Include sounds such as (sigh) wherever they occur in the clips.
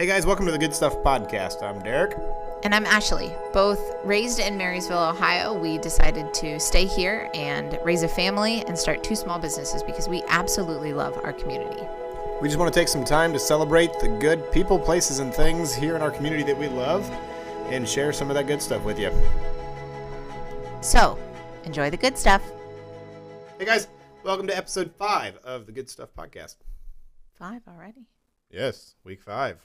Hey guys, welcome to the Good Stuff Podcast. I'm Derek. And I'm Ashley. Both raised in Marysville, Ohio, we decided to stay here and raise a family and start two small businesses because we absolutely love our community. We just want to take some time to celebrate the good people, places, and things here in our community that we love and share some of that good stuff with you. So, enjoy the good stuff. Hey guys, welcome to episode five of the Good Stuff Podcast. Five already. Yes, week five.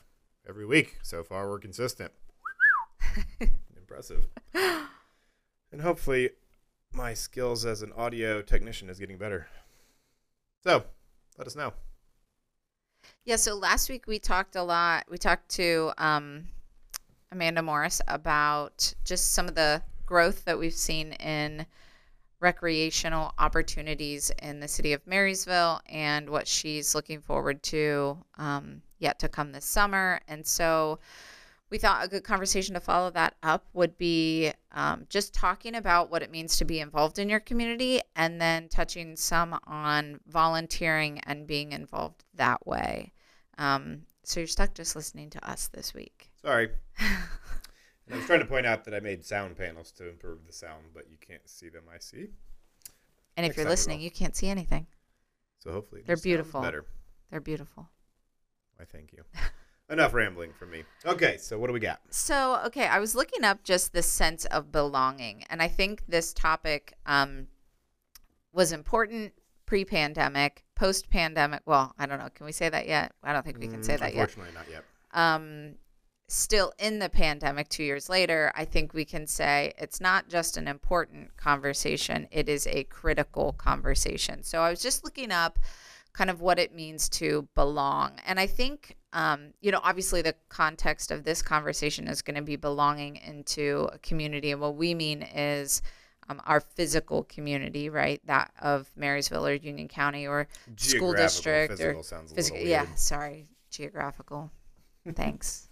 Every week so far, we're consistent. (laughs) Impressive. And hopefully, my skills as an audio technician is getting better. So, let us know. Yeah, so last week we talked a lot. We talked to um, Amanda Morris about just some of the growth that we've seen in recreational opportunities in the city of Marysville and what she's looking forward to um, yet to come this summer. And so we thought a good conversation to follow that up would be um, just talking about what it means to be involved in your community and then touching some on volunteering and being involved that way. Um, so you're stuck just listening to us this week. Sorry. (laughs) I was trying to point out that I made sound panels to improve the sound, but you can't see them. I see. And if Next you're listening, you can't see anything. So hopefully They're beautiful. Better. They're beautiful. I thank you. (laughs) Enough rambling from me. Okay, so what do we got? So, okay, I was looking up just the sense of belonging, and I think this topic um, was important pre-pandemic, post-pandemic. Well, I don't know. Can we say that yet? I don't think we can say Mm, that yet. Unfortunately, not yet. Um, still in the pandemic, two years later, I think we can say it's not just an important conversation; it is a critical conversation. So, I was just looking up kind of what it means to belong. And I think, um, you know, obviously the context of this conversation is going to be belonging into a community. And what we mean is um, our physical community, right? That of Marysville or Union County or school district physical or sounds a physical. little Yeah, sorry. Geographical. (laughs) Thanks.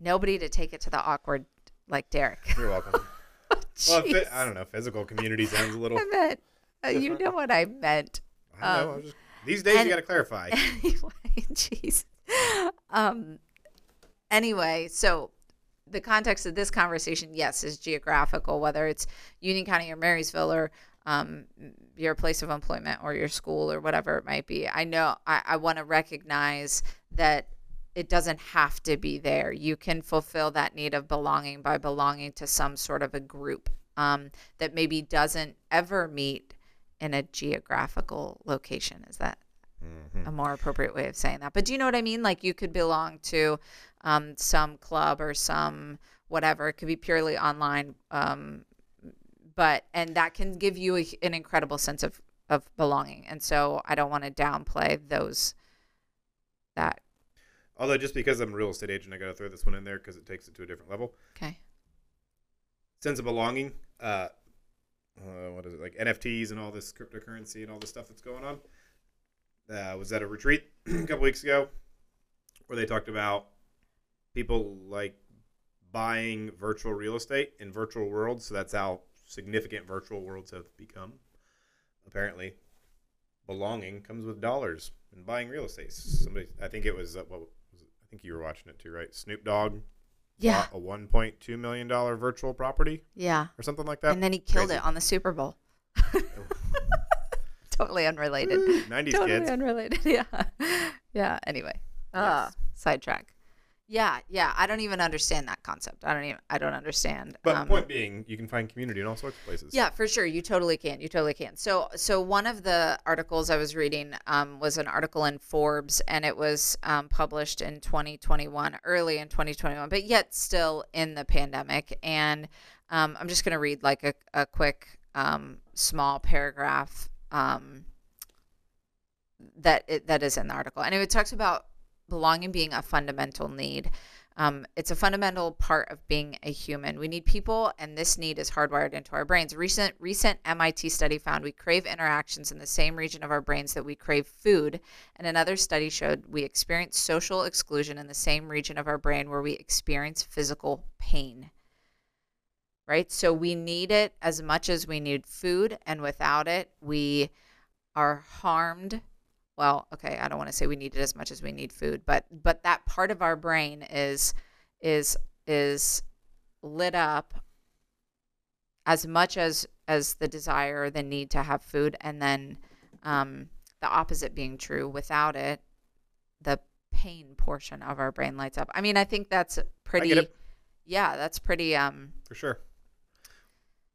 Nobody to take it to the awkward like Derek. (laughs) You're welcome. (laughs) well, fi- I don't know. Physical community sounds a little. I meant, uh, you know what I meant. I know. um, I'm just, these days, and- you got to clarify. (laughs) anyway, (laughs) jeez. Um, anyway, so the context of this conversation, yes, is geographical, whether it's Union County or Marysville or um, your place of employment or your school or whatever it might be. I know I, I want to recognize that it doesn't have to be there. You can fulfill that need of belonging by belonging to some sort of a group um, that maybe doesn't ever meet in a geographical location. Is that Mhm. a more appropriate way of saying that. But do you know what I mean? Like you could belong to um, some club or some whatever. It could be purely online, um, but and that can give you a, an incredible sense of of belonging. And so I don't want to downplay those that. Although, just because I'm a real estate agent, I got to throw this one in there because it takes it to a different level. Okay. Sense of belonging. Uh, uh, what is it like NFTs and all this cryptocurrency and all this stuff that's going on? Uh, was at a retreat (clears throat) a couple weeks ago where they talked about people like buying virtual real estate in virtual worlds. So that's how significant virtual worlds have become. Apparently, belonging comes with dollars and buying real estate. Somebody, I think it was, uh, what was it? I think you were watching it too, right? Snoop Dogg Yeah. a 1.2 million dollar virtual property Yeah. or something like that. And then he killed Crazy. it on the Super Bowl. (laughs) totally unrelated. 90s totally kids. unrelated. (laughs) Yeah. Yeah. Anyway. Ah, yes. sidetrack. Yeah, yeah. I don't even understand that concept. I don't even I don't understand. But um, point being, you can find community in all sorts of places. Yeah, for sure. You totally can. You totally can. So, so one of the articles I was reading um, was an article in Forbes, and it was um, published in 2021, early in 2021, but yet still in the pandemic. And um, I'm just going to read like a, a quick um, small paragraph um, that it, that is in the article, and it talks about belonging being a fundamental need. Um, it's a fundamental part of being a human. We need people, and this need is hardwired into our brains. Recent recent MIT study found we crave interactions in the same region of our brains that we crave food, and another study showed we experience social exclusion in the same region of our brain where we experience physical pain. Right, so we need it as much as we need food, and without it, we are harmed well, okay, I don't want to say we need it as much as we need food, but but that part of our brain is is is lit up as much as as the desire or the need to have food and then um, the opposite being true without it the pain portion of our brain lights up i mean i think that's pretty yeah that's pretty um for sure.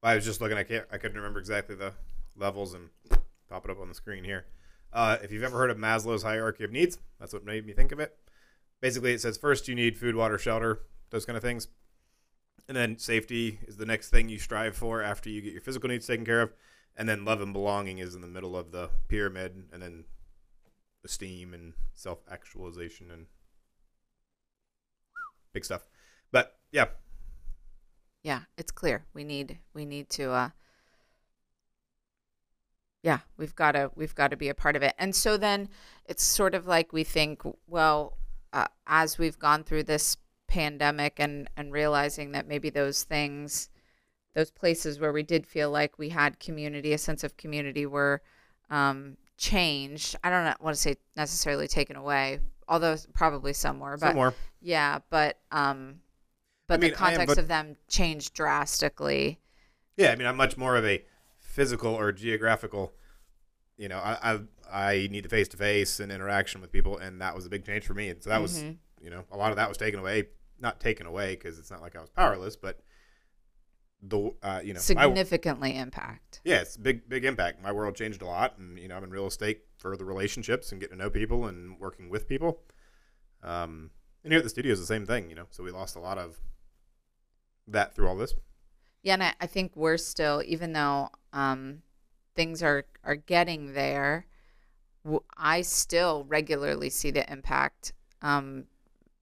I was just looking. I can't. I couldn't remember exactly the levels and pop it up on the screen here. Uh, if you've ever heard of Maslow's hierarchy of needs, that's what made me think of it. Basically, it says first you need food, water, shelter, those kind of things, and then safety is the next thing you strive for after you get your physical needs taken care of, and then love and belonging is in the middle of the pyramid, and then esteem and self actualization and big stuff. But yeah, yeah it's clear we need we need to uh yeah we've got to we've got to be a part of it. And so then it's sort of like we think well uh, as we've gone through this pandemic and and realizing that maybe those things those places where we did feel like we had community a sense of community were um, changed. I don't want to say necessarily taken away although probably somewhere but some more. yeah but um but mean, the I am- context but- of them changed drastically. Yeah, I mean, I'm much more of a physical or geographical. You know, I I, I need the face to face and interaction with people, and that was a big change for me. And so that was, Mhm. you know, a lot of that was taken away. Not taken away because it's not like I was powerless, but the uh, you know, significantly impact yeah, it's big big impact. My world changed a lot, and you know, I'm in real estate for the relationships and getting to know people and working with people. Um, and here at the studio is the same thing, you know. So we lost a lot of that through all this. Yeah, and I, I think we're still, even though um, things are are getting there, I still regularly see the impact um,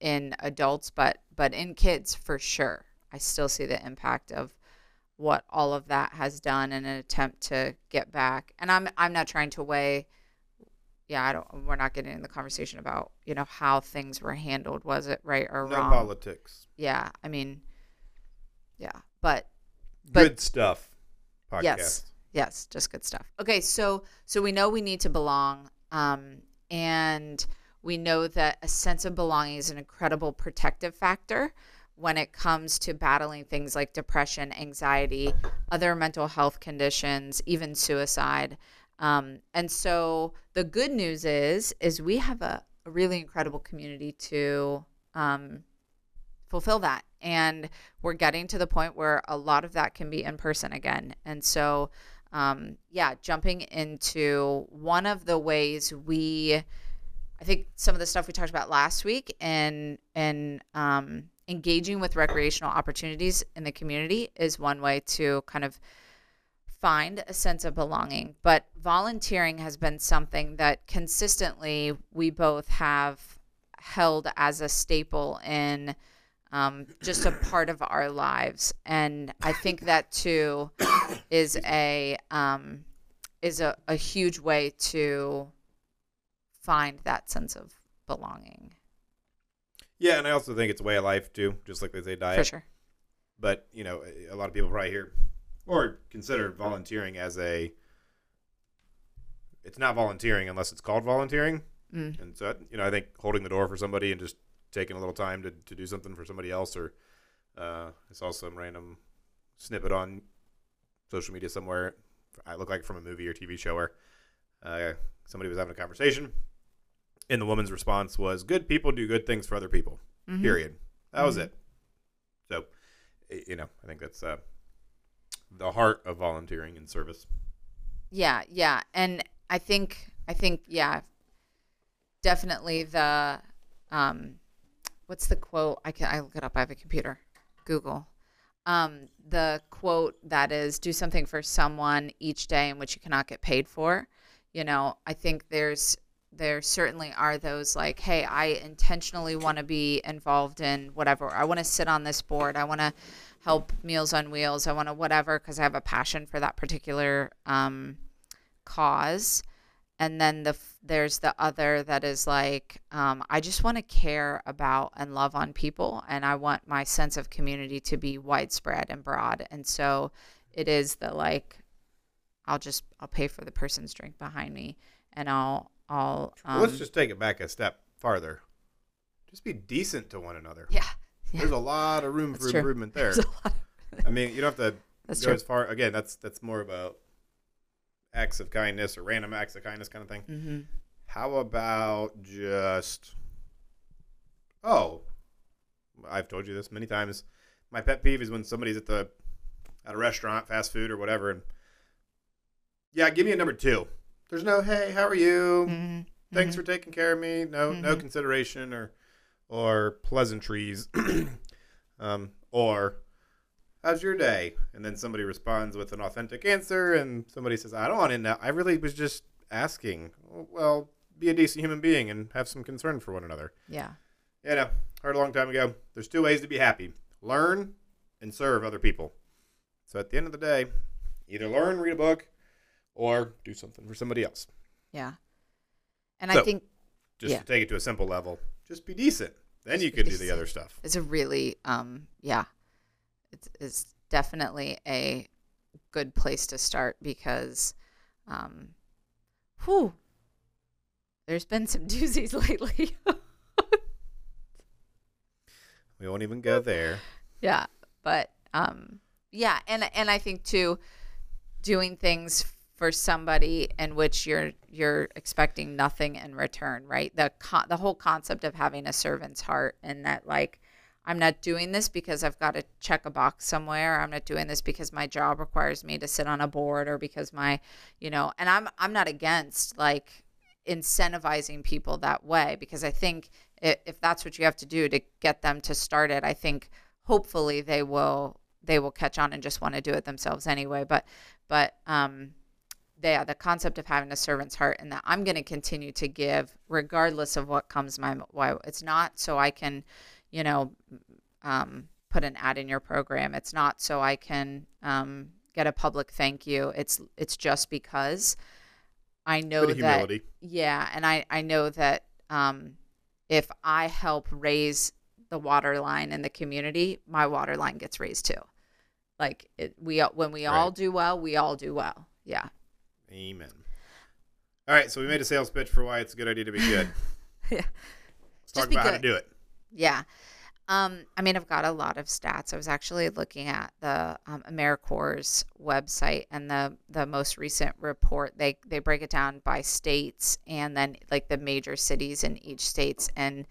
in adults, but but in kids for sure. I still see the impact of what all of that has done in an attempt to get back. And I'm I'm not trying to weigh. Yeah, I don't. We're not getting in the conversation about you know how things were handled. Was it right or No wrong? politics. Yeah, I mean, yeah, but But- Good stuff. Podcast. Yes. Yes, just good stuff. Okay, so so we know we need to belong, um, and we know that a sense of belonging is an incredible protective factor when it comes to battling things like depression, anxiety, other mental health conditions, even suicide. Um, and so the good news is is we have a, a really incredible community to um, fulfill that, and we're getting to the point where a lot of that can be in person again. And so, um, yeah, jumping into one of the ways we, I think some of the stuff we talked about last week and and um, engaging with recreational opportunities in the community is one way to kind of find a sense of belonging. But volunteering has been something that consistently we both have held as a staple in um, just a part of our lives, and I think that too is a um, is a, a huge way to find that sense of belonging Yeah, and I also think it's a way of life too, just like they say diet. for sure. But you know, a- lot of people probably hear or consider volunteering as a. It's not volunteering unless it's called volunteering, Mm. and so you know, I think holding the door for somebody and just taking a little time to, to do something for somebody else, or uh, I saw some random snippet on social media somewhere. I look like from a movie or TV show where uh, somebody was having a conversation, and the woman's response was, "Good people do good things for other people." Mhm. Period. That was Mhm. it. So, you know, I think that's uh, the heart of volunteering and service. Yeah, yeah, and I think I think yeah, definitely the um, what's the quote? I can I look it up. I have a computer. Google. Um, the quote that is do something for someone each day in which you cannot get paid for. You know, I think there's there certainly are those like, hey, I intentionally want to be involved in whatever. I want to sit on this board. I want to help Meals on Wheels. I want to whatever because I have a passion for that particular um, cause and then the there's the other that is like um, i just want to care about and love on people and i want my sense of community to be widespread and broad and so it is the like i'll just i'll pay for the person's drink behind me and i'll all. Um, Well, let's just take it back a step farther. Just be decent to one another. yeah. yeah. There's a lot of room That's for true. improvement there. There's a lot of- I mean, you don't have to (laughs) That's go true. as far. Again, that's that's more about acts of kindness or random acts of kindness kind of thing. hmm How about just oh, I've told you this many times. My pet peeve is when somebody's at the at a restaurant, fast food or whatever, and yeah, give me a number two. There's no hey, how are you? hmm Thanks for taking care of me. No, no Mhm. consideration or or pleasantries, (clears throat) um, or how's your day? And then somebody responds with an authentic answer, and somebody says, "I don't want to know. I really was just asking." Well, be a decent human being and have some concern for one another. Yeah. You know, heard a long time ago. There's two ways to be happy: learn and serve other people. So at the end of the day, either learn, read a book, or do something for somebody else. Yeah. And I think just Yeah. to take it to a simple level, just be decent. Then Just you can do the other stuff. it's a really um yeah it's, it's definitely a good place to start because um whew, there's been some (laughs) doozies lately We won't even go there. yeah but um yeah and and i think too doing things for somebody in which you're you're expecting nothing in return right the con- the whole concept of having a servant's heart and that like i'm not doing this because i've got to check a box somewhere i'm not doing this because my job requires me to sit on a board or because my you know and i'm i'm not against like incentivizing people that way because i think if that's what you have to do to get them to start it i think hopefully they will they will catch on and just want to do it themselves anyway but but um yeah, the concept of having a servant's heart and that I'm going to continue to give regardless of what comes my way. It's not so I can, you know, um, put an ad in your program. It's not so I can um, get a public thank you. It's it's just because I know that humility. yeah, and I I know that um, if I help raise the water line in the community, my water line gets raised too. Like it, we when we all do well, we all do well. Yeah. Amen. All right, so we made a sales pitch for why it's a good idea to be good. (laughs) Yeah. Let's Just talk be about how to do it. Yeah. Um, I mean, I've got a lot of stats. I was actually looking at the um, AmeriCorps website and the the most recent report. They they break it down by states and then like the major cities in each states. And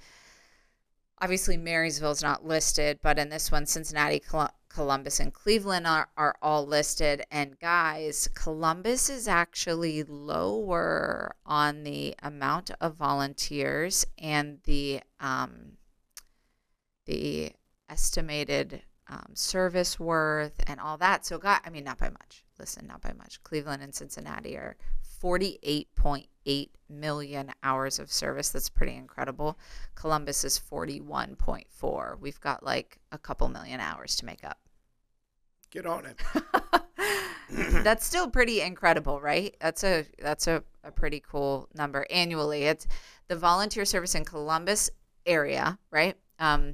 obviously, Marysville's not listed, but in this one, Cincinnati, Col- Columbus, and Cleveland are, are all listed. And guys, Columbus is actually lower on the amount of volunteers and the um, the estimated um, service worth and all that. So, God, I mean, not by much. Listen, not by much. Cleveland and Cincinnati are 48.8 million hours of service. That's pretty incredible. Columbus is 41.4. We've got like a couple million hours to make up. Get on it. (laughs) that's still pretty incredible, right? That's a that's a, a pretty cool number annually. It's the volunteer service in Columbus area, right? Um,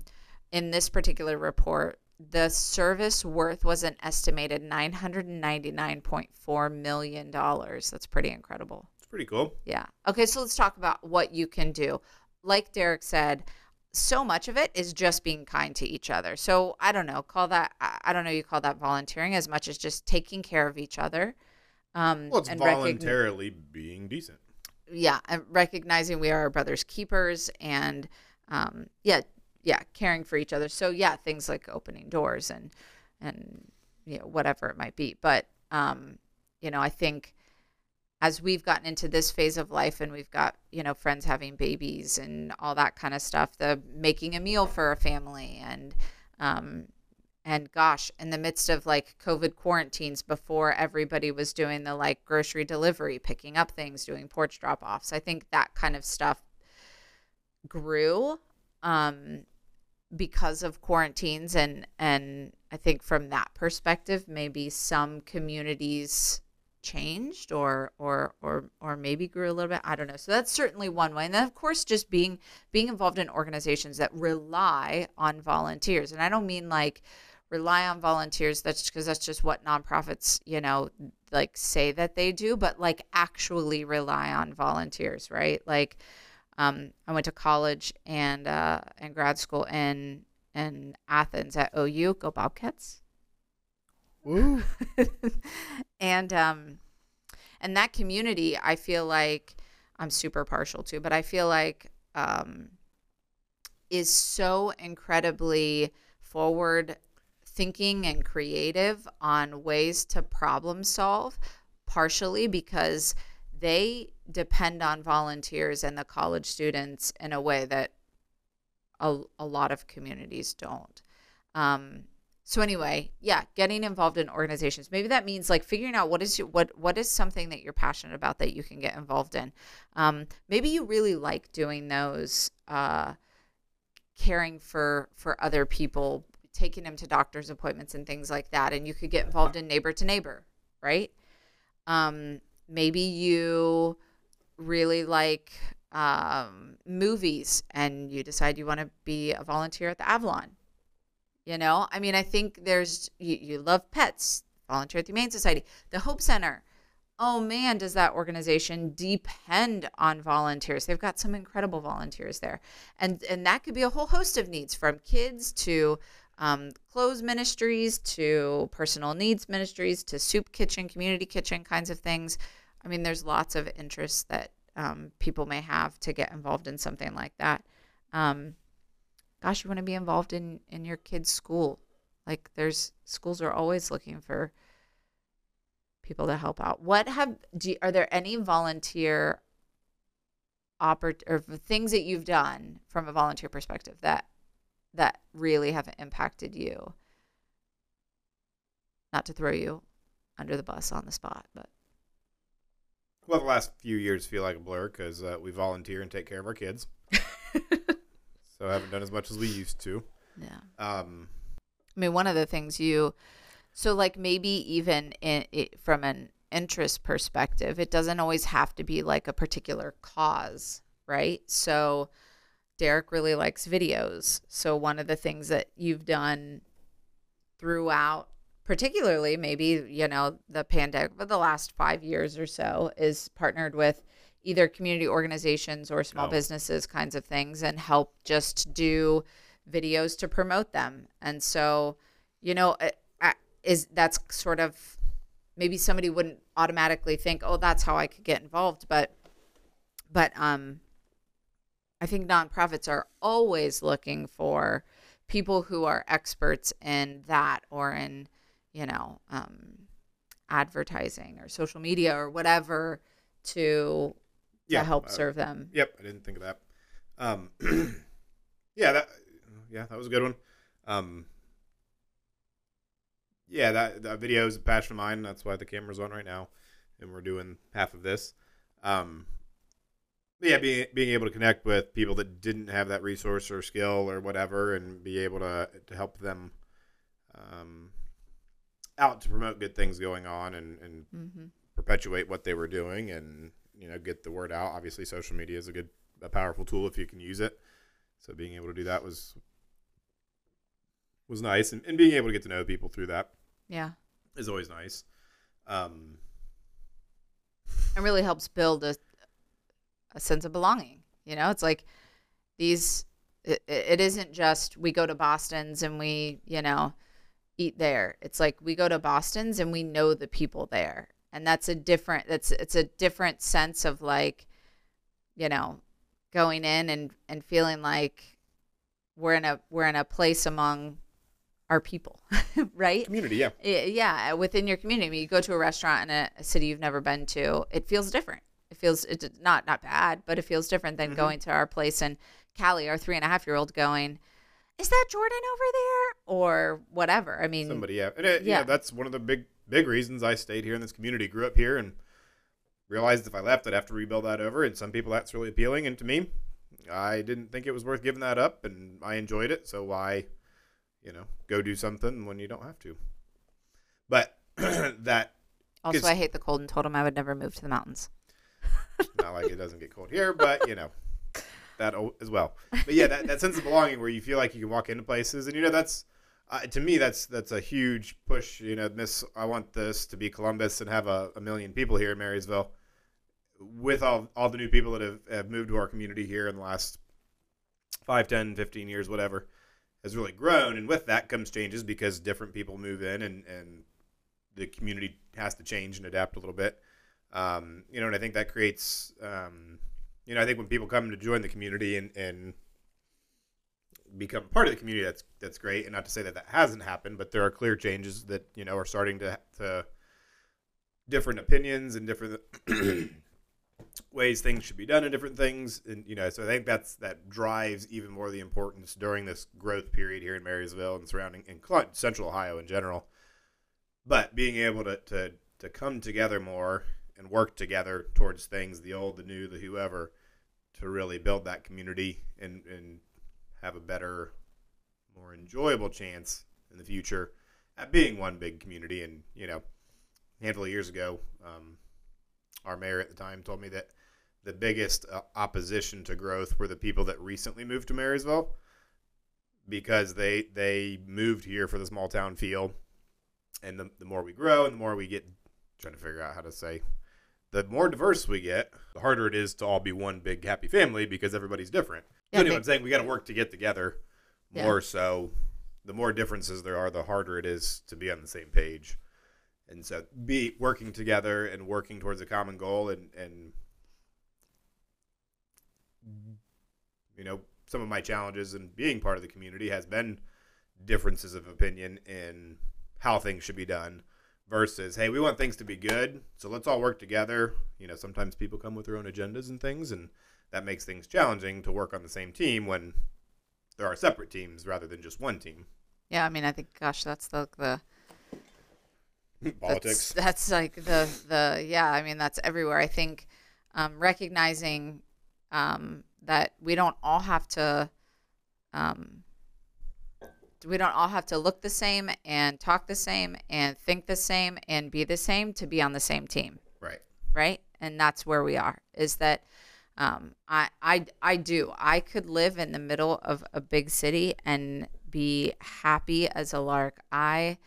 in this particular report, the service worth was an estimated nine hundred and ninety nine point four million dollars. That's pretty incredible. It's pretty cool. Yeah. Okay, so let's talk about what you can do. Like Derek said, so much of it is just being kind to each other. So I don't know, call that I don't know you call that volunteering as much as just taking care of each other. Um Well, it's and voluntarily being decent. yeah, and recognizing we are our brother's keepers and um yeah, yeah, caring for each other. So yeah, things like opening doors and and you know whatever it might be. But um you know, I think as we've gotten into this phase of life and we've got, you know, friends having babies and all that kind of stuff, the making a meal for a family and um and gosh, in the midst of like COVID quarantines before everybody was doing the like grocery delivery, picking up things, doing porch drop offs, I think that kind of stuff grew um, because of quarantines. And, and I think from that perspective, maybe some communities changed or or or or maybe grew a little bit. I don't know. So that's certainly one way. And then of course just being being involved in organizations that rely on volunteers. And i don't mean like rely on volunteers that's because that's just what nonprofits you know like say that they do but like actually rely on volunteers right? Like um, i went to college and uh, and grad school in in athens at ou go bobcats Woo. (laughs) and um and that community i feel like i'm super partial to but i feel like um is so incredibly forward thinking and creative on ways to problem solve partially because they depend on volunteers and the college students in a way that a, a lot of communities don't. Um, so anyway yeah getting involved in organizations. Maybe that means like figuring out what is your, what what is something that you're passionate about that you can get involved in. Um, maybe you really like doing those uh, caring for for other people taking them to doctor's appointments and things like that and you could get involved in neighbor to neighbor right? Um, maybe you really like um, movies and you decide you want to be a volunteer at the avalon. You know? I mean i think there's you, you love pets volunteer at the humane society the hope center. Oh man, does that organization depend on volunteers? They've got some incredible volunteers there, and and that could be a whole host of needs, from kids to um, clothes ministries to personal needs ministries to soup kitchen, community kitchen kinds of things. I mean, there's lots of interests that um, people may have to get involved in something like that. Um, gosh, you want to be involved in in your kid's school. Like, there's schools are always looking for people to help out. What have do are there any volunteer oppor- or things that you've done from a volunteer perspective that that really have impacted you? Not to throw you under the bus on the spot, but Well, the last few years feel like a blur because uh, we volunteer and take care of our kids. (laughs) so I haven't done as much as we used to. yeah. Um, I mean, one of the things you, so like maybe even in, it, from an interest perspective, it doesn't always have to be like a particular cause, right? So Derek really likes videos. So one of the things that you've done throughout, particularly maybe, you know, the pandemic, but the last five years or so, is partnered with either community organizations or small Oh. businesses kinds of things and help just do videos to promote them. And so, you know, is that's sort of maybe somebody wouldn't automatically think, "Oh, that's how I could get involved," but but um I think nonprofits are always looking for people who are experts in that or in, you know, um, advertising or social media or whatever to yeah, to help uh, serve them. Yep, I didn't think of that. Um, (clears throat) yeah, that yeah, that was a good one. Um, yeah, that that video is a passion of mine. That's why the camera's on right now, and we're doing half of this. Um, yeah, being being able to connect with people that didn't have that resource or skill or whatever, and be able to to help them um, out to promote good things going on and and hmm perpetuate what they were doing and you know get the word out. Obviously social media is a good a powerful tool if you can use it. So being able to do that was was nice and, and being able to get to know people through that Yeah. is always nice. Um It really helps build a a sense of belonging. You know, it's like these. It, it isn't just we go to Boston's and we, you know, eat there. It's like we go to Boston's and we know the people there, and that's a different. That's it's a different sense of like, you know, going in and and feeling like we're in a we're in a place among our people, (laughs) right? community yeah yeah within your community I mean, you go to a restaurant in a, a city you've never been to it feels different it feels it's not not bad but it feels different than Mhm. going to our place in cali our three and a half year old going is that jordan over there? Or whatever. I mean somebody yeah. And it, yeah yeah. that's one of the big big reasons i stayed here in this community grew up here and realized if i left i'd have to rebuild that over. And some people that's really appealing. And to me i didn't think it was worth giving that up and i enjoyed it. So why you know go do something when you don't have to? But (clears throat) that also i hate the cold and told him i would never move to the mountains (laughs) not like it doesn't get cold here but you know that as well but yeah that, that sense of belonging where you feel like you can walk into places and you know that's uh, to me, that's that's a huge push. You know, miss. I want this to be Columbus and have a, a million people here in Marysville. With all all the new people that have, have moved to our community here in the last 5, 10, 15 years, whatever, has really grown. And with that comes changes because different people move in and, and the community has to change and adapt a little bit. Um, you know, and I think that creates, um, you know, I think when people come to join the community and, and become part of the community, that's that's great. And not to say that that hasn't happened, but there are clear changes that you know are starting to to different opinions and different (coughs) ways things should be done and different things. And you know, so I think that's that drives even more the importance during this growth period here in Marysville and surrounding in Central Ohio in general. But being able to to to come together more and work together towards things, the old, the new, the whoever, to really build that community and and have a better, more enjoyable chance in the future at being one big community. And you know, a handful of years ago, um, our mayor at the time told me that the biggest uh, opposition to growth were the people that recently moved to Marysville because they they moved here for the small town feel, and the, the more we grow and the more we get trying to figure out how to say the more diverse we get, the harder it is to all be one big happy family because everybody's different. Yeah, anyway, I'm saying we got to work to get together more yeah. so. The more differences there are, the harder it is to be on the same page. And so, be working together and working towards a common goal, and and you know, some of my challenges in being part of the community has been differences of opinion in how things should be done versus hey we want things to be good so let's all work together. You know sometimes people come with their own agendas and things and that makes things challenging to work on the same team when there are separate teams rather than just one team. Yeah i mean i think gosh that's the the (laughs) politics. That's, that's, like the the yeah i mean that's everywhere. I think um, recognizing um, that we don't all have to um, we don't all have to look the same and talk the same and think the same and be the same to be on the same team. Right. Right. And that's where we are. Is that um, I I I do. I could live in the middle of a big city and be happy as a lark. I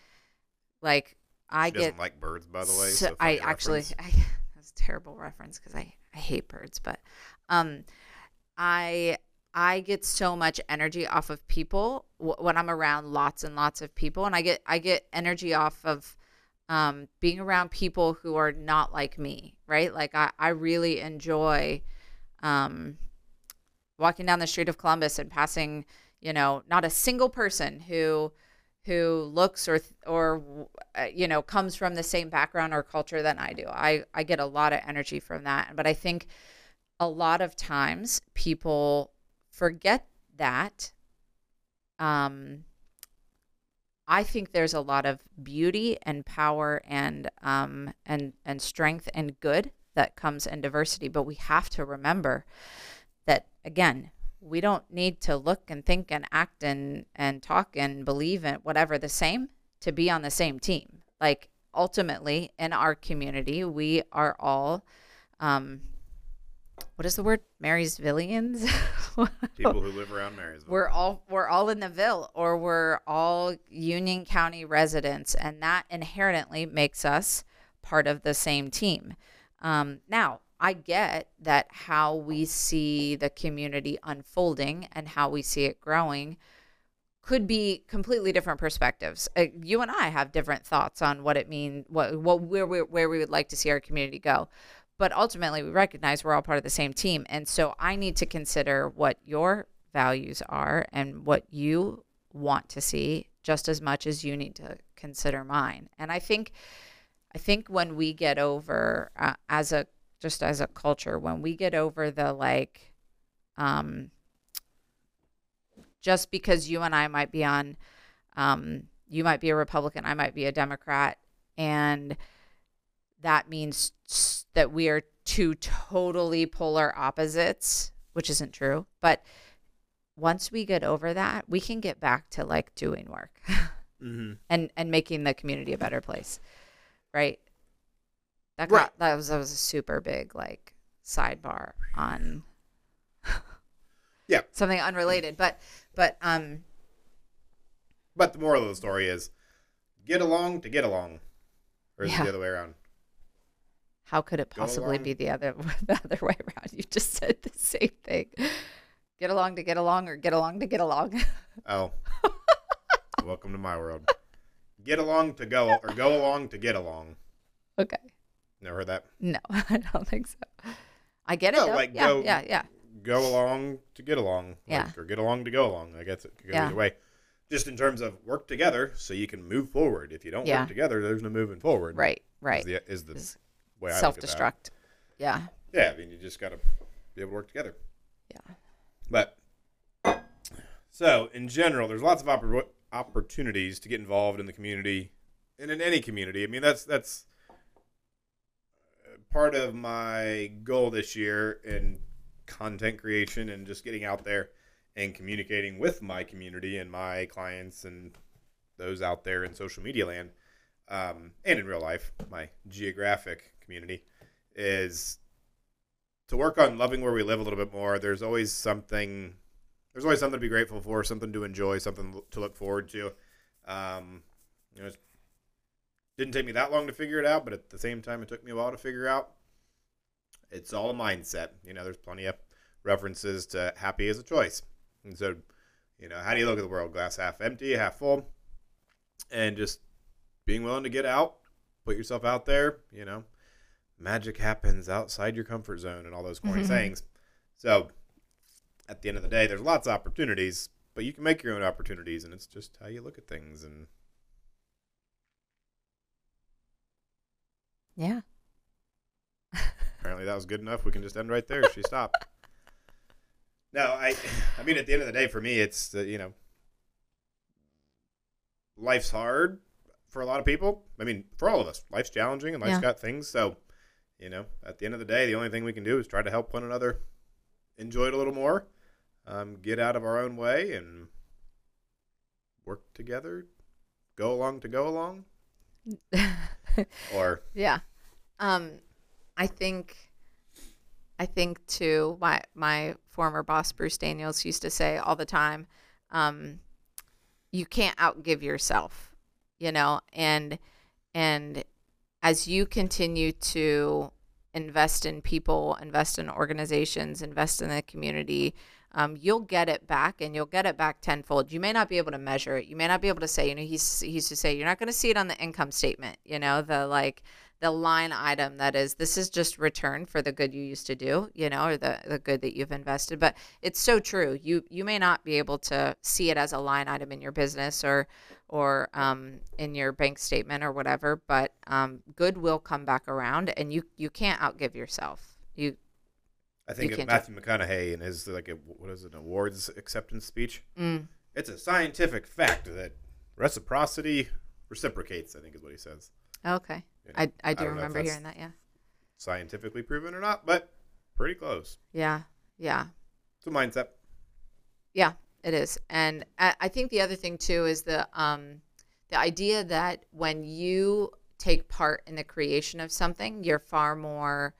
like I get like birds by the way. So, so I actually I, (laughs) that's a terrible reference because I I hate birds, but um I I get so much energy off of people when I'm around lots and lots of people, and I get I get energy off of um, being around people who are not like me, right? Like I I really enjoy um, walking down the street of Columbus and passing, you know, not a single person who who looks or or uh, you know comes from the same background or culture than I do. I I get a lot of energy from that, but I think a lot of times people forget that. Um, I think there's a lot of beauty and power and um, and and strength and good that comes in diversity, but we have to remember that again, we don't need to look and think and act and and talk and believe in whatever the same to be on the same team. Like ultimately, in our community, we are all um, what is the word? Marysvillians. (laughs) People (laughs) who live around Marysville. We're all we're all in the Ville, or we're all Union County residents, and that inherently makes us part of the same team. Um, now, I get that how we see the community unfolding and how we see it growing could be completely different perspectives. Uh, you and I have different thoughts on what it means, what what where we, where we would like to see our community go but ultimately we recognize we're all part of the same team. And so i need to consider what your values are and what you want to see just as much as you need to consider mine. And i think i think when we get over uh, as a just as a culture when we get over the like um just because you and i might be on um you might be a republican i might be a democrat and that means that we are two totally polar opposites, which isn't true. But once we get over that, we can get back to like doing work (laughs) mm-hmm. and and making the community a better place, right? That got, right. that was that was a super big like sidebar on yeah (laughs) something unrelated, but but um But the moral of the story is get along to get along. Or is it the other way around? How could it possibly be the other (laughs) the other way around? You just said the same thing. Get along to get along, or get along to get along. (laughs) Oh. Welcome to my world. Get along to go or go along to get along. okay. Never heard that. No, (laughs) I don't think so. I get it. No, though. like, yeah, go- yeah, yeah. Go along to get along. like, Yeah. Or get along to go along. I guess it could go Yeah. either way. Just in terms of work together so you can move forward. If you don't Yeah. work together, there's no moving forward. Right, Is right. the, is the Is way self destruct. Yeah, Yeah, I mean, you just got to be able to work together. yeah. But so in general, there's lots of oppor- opportunities to get involved in the community and in any community. I mean, that's that's uh, part of my goal this year in content creation and just getting out there and communicating with my community and my clients and those out there in social media land um, and in real life, my geographic community is to work on loving where we live a little bit more. There's always something. There's always something to be grateful for, something to enjoy, something to look forward to. Um, you know, it didn't take me that long to figure it out, but at the same time, it took me a while to figure out. It's all a mindset. You know, there's plenty of references to happy as a choice, and so, you know, how do you look at the world? Glass half empty, half full, and just being willing to get out, put yourself out there. You know, magic happens outside your comfort zone and all those corny Mhm. sayings. So, at the end of the day, there's lots of opportunities, but you can make your own opportunities, and it's just how you look at things. And Yeah. apparently, that was good enough. We can just end right there. She stopped. (laughs) No, I, I mean, at the end of the day, for me, it's uh, you know, life's hard for a lot of people. I mean, for all of us, life's challenging and life's Yeah. got things. So, you know, at the end of the day, the only thing we can do is try to help one another enjoy it a little more, um, get out of our own way, and work together. Go along to go along, or (laughs) yeah. Um, I think, I think too. My my former boss Bruce Daniels used to say all the time, um, you can't outgive yourself, you know, and and as you continue to invest in people, invest in organizations, invest in the community, um, you'll get it back and you'll get it back tenfold. You may not be able to measure it. You may not be able to say, you know, he's, he used to say, you're not going to see it on the income statement, you know, the like the line item that is, this is just return for the good you used to do, you know, or the, the good that you've invested. But it's so true. You, you may not be able to see it as a line item in your business or, or um, in your bank statement or whatever, but um, good will come back around and you, you can't outgive yourself. You, I think You Matthew McConaughey in his like a, what is it, an awards acceptance speech. mm, It's a scientific fact that reciprocity reciprocates. I think is what he says. okay. I, I do if remember hearing that. Yeah. Scientifically proven or not, but pretty close. Yeah. Yeah. It's a mindset. Yeah, it is, and I, think the other thing too is the um, the idea that when you take part in the creation of something, you're far more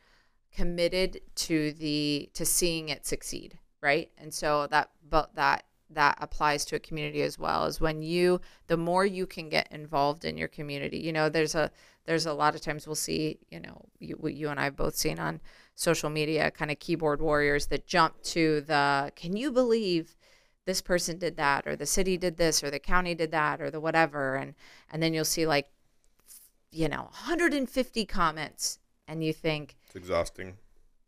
committed to the to seeing it succeed, right? And so that but that that applies to a community as well is when you the more you can get involved in your community you know there's a there's a lot of times we'll see you know you, you and i've both seen on social media kind of keyboard warriors that jump to the can you believe this person did that or the city did this or the county did that or the whatever and and then you'll see like you know 150 comments and you think It's exhausting.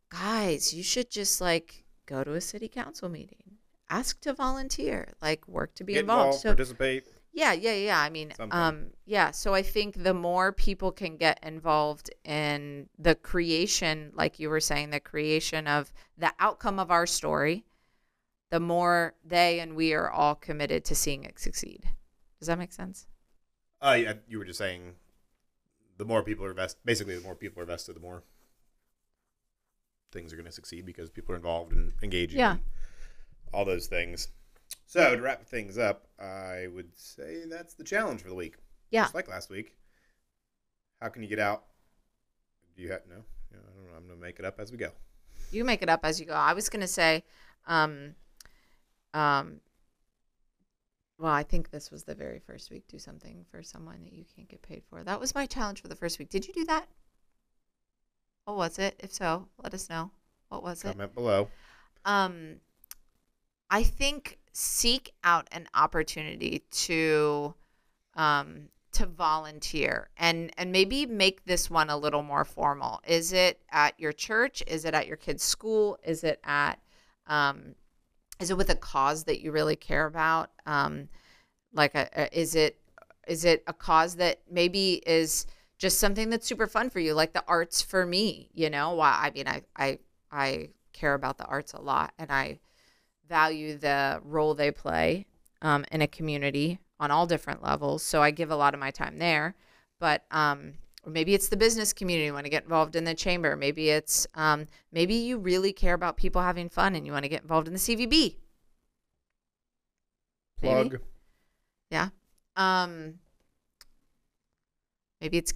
guys you should just like go to a city council meeting ask to volunteer like work to be Get involved, involved, so participate. yeah, yeah, yeah. I mean, Something. um, yeah. So I think the more people can get involved in the creation, like you were saying, the creation of the outcome of our story, the more they and we are all committed to seeing it succeed. Does that make sense? Uh, yeah, you were just saying the more people are vested, basically, the more people are vested, the more things are going to succeed because people are involved and engaging. Yeah. and all those things. So to wrap things up, I would say that's the challenge for the week. Yeah. Just like last week. How can you get out? Do you have no? I don't know. I'm gonna make it up as we go. You make it up as you go. I was gonna say, um, um, well, I think this was the very first week. Do something for someone that you can't get paid for. That was my challenge for the first week. Did you do that? What was it? If so, let us know. What was it? Comment below. Um, I think seek out an opportunity to, um, to volunteer and and maybe make this one a little more formal. Is it at your church? Is it at your kid's school? Is it at um, is it with a cause that you really care about? Um, like, a, a, is it is it a cause that maybe is just something that's super fun for you, like the arts for me? You know, why? I mean, I I I care about the arts a lot, and I value the role they play um, in a community on all different levels. So I give a lot of my time there. But um, or maybe it's the business community you want to get involved in the chamber. Maybe it's um, maybe you really care about people having fun and you want to get involved in the CVB. Maybe. Plug. Yeah. Um, maybe it's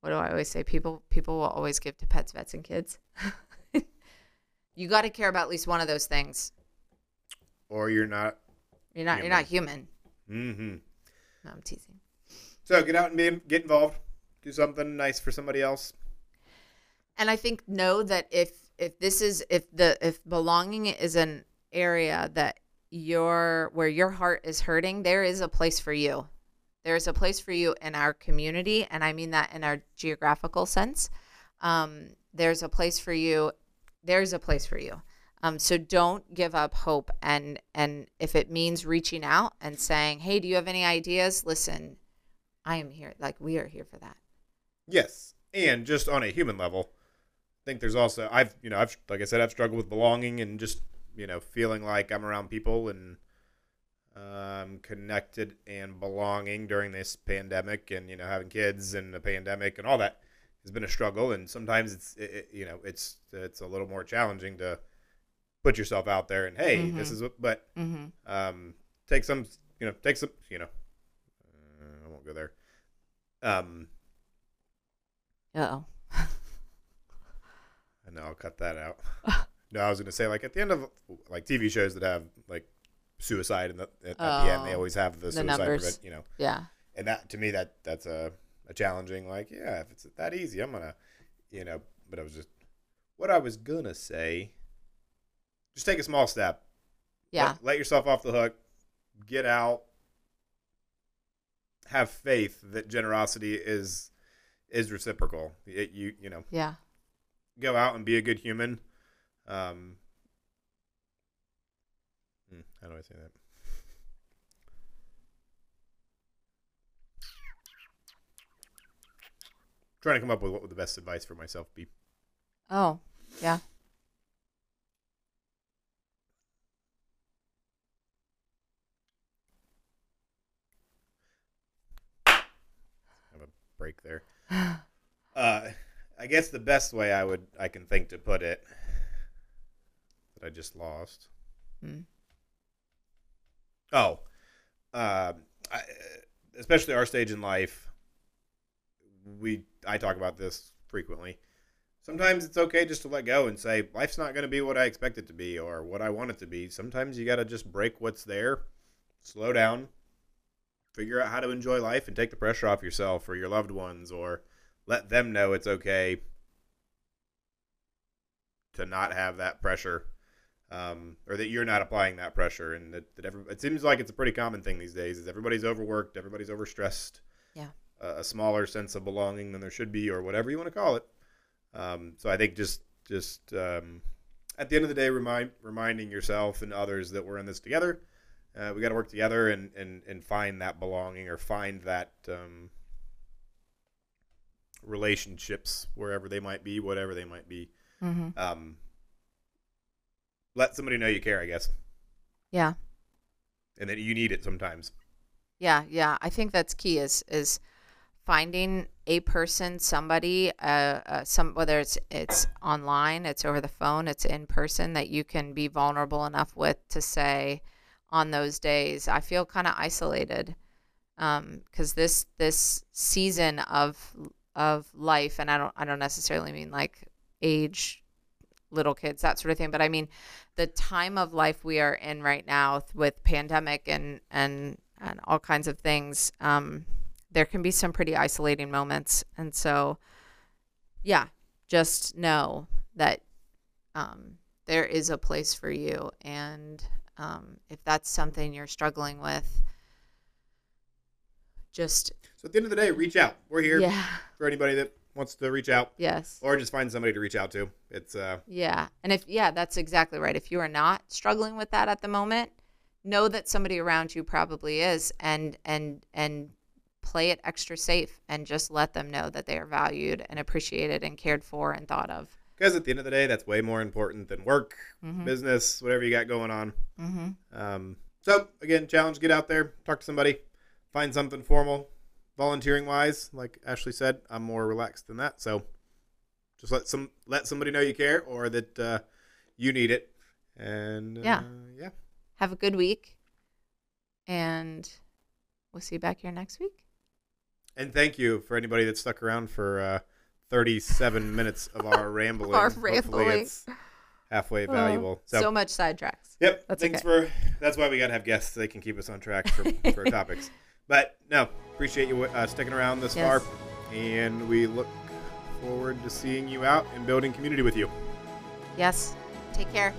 what do I always say? People people will always give to pets, vets, and kids. (laughs) you got to care about at least one of those things. Or you're not. You're not you're not human. Mm-hmm. No, I'm teasing. So get out and be, get involved. Do something nice for somebody else. And I think know that if if this is if the if belonging is an area that your where your heart is hurting, there is a place for you. There is a place for you in our community, and I mean that in our geographical sense. Um, there's a place for you. There's a place for you. Um, so don't give up hope. And and if it means reaching out and saying, "Hey, do you have any ideas?" Listen, I am here. Like we are here for that. Yes, and just on a human level, I think there's also I've you know I've like I said I've struggled with belonging and just you know feeling like I'm around people and um, connected and belonging during this pandemic and you know having kids and the pandemic and all that has been a struggle and sometimes it's it, it- you know it's it's a little more challenging to put yourself out there and hey this Mhm. is what but Mm-hmm. um, take some you know take some you know uh, I won't go there um oh. I know I'll cut that out. no, I was gonna say like at the end of like TV shows that have like suicide and the, at, at the end they Oh, always have the, the suicide prevent, you know, Yeah. and that to me that that's a, a challenging like yeah if it's that easy I'm gonna you know but I was just what I was gonna say just take a small step Yeah. let, let yourself off the hook get out have faith that generosity is is reciprocal it, you you know Yeah. go out and be a good human. Um, hmm, how do I say that? Trying to come up with what would the best advice for myself be. Oh, yeah. Break there. (sighs) Uh, I guess the best way I would I can think to put it that I just lost. Hmm. Oh, um, I, especially our stage in life, we I talk about this frequently. Sometimes it's okay just to let go and say life's not going to be what I expect it to be or what I want it to be. Sometimes you got to just break what's there, slow down, figure out how to enjoy life, and take the pressure off yourself or your loved ones, or let them know it's okay to not have that pressure um, or that you're not applying that pressure and that, that every, it seems like it's a pretty common thing these days is everybody's overworked everybody's overstressed Yeah. a, a smaller sense of belonging than there should be or whatever you want to call it um, so i think just just um, at the end of the day remind reminding yourself and others that we're in this together uh, we got to work together and, and and find that belonging or find that um, relationships wherever they might be whatever they might be Mm-hmm. um, let somebody know you care, I guess, Yeah. and that you need it sometimes. Yeah. Yeah. I think that's key is, is finding a person, somebody, uh, uh, some, whether it's, it's online, it's over the phone, it's in person that you can be vulnerable enough with to say on those days, I feel kind of isolated. Um, cause this, this season of, of life, and I don't, I don't necessarily mean like age little kids, that sort of thing. But I mean, the time of life we are in right now with pandemic and and and all kinds of things, um, there can be some pretty isolating moments. And so, yeah, just know that um, there is a place for you, and um, if that's something you're struggling with, just So at the end of the day, reach out. We're here yeah, for anybody that wants to reach out yes. or just find somebody to reach out to. It's uh, Yeah. And if, yeah, that's exactly right. If you are not struggling with that at the moment, know that somebody around you probably is and, and, and play it extra safe and just let them know that they are valued and appreciated and cared for and thought of. Because at the end of the day, that's way more important than work, Mm-hmm. business, whatever you got going on. Mm-hmm. Um, so again, challenge: get out there, talk to somebody, find something formal. Volunteering wise, like Ashley said, I'm more relaxed than that. So just let some let somebody know you care or that uh, you need it. And uh, Yeah. yeah. Have a good week. And we'll see you back here next week. And thank you for anybody that stuck around for uh, 37 minutes of our (laughs) rambling. Our Hopefully rambling. it's halfway valuable. so, So, much sidetracks. yep. that's thanks for that's why we got to have guests so they can keep us on track for, for (laughs) topics. But no, appreciate you uh, sticking around this Yes. far, and we look forward to seeing you out and building community with you. Yes. Take care.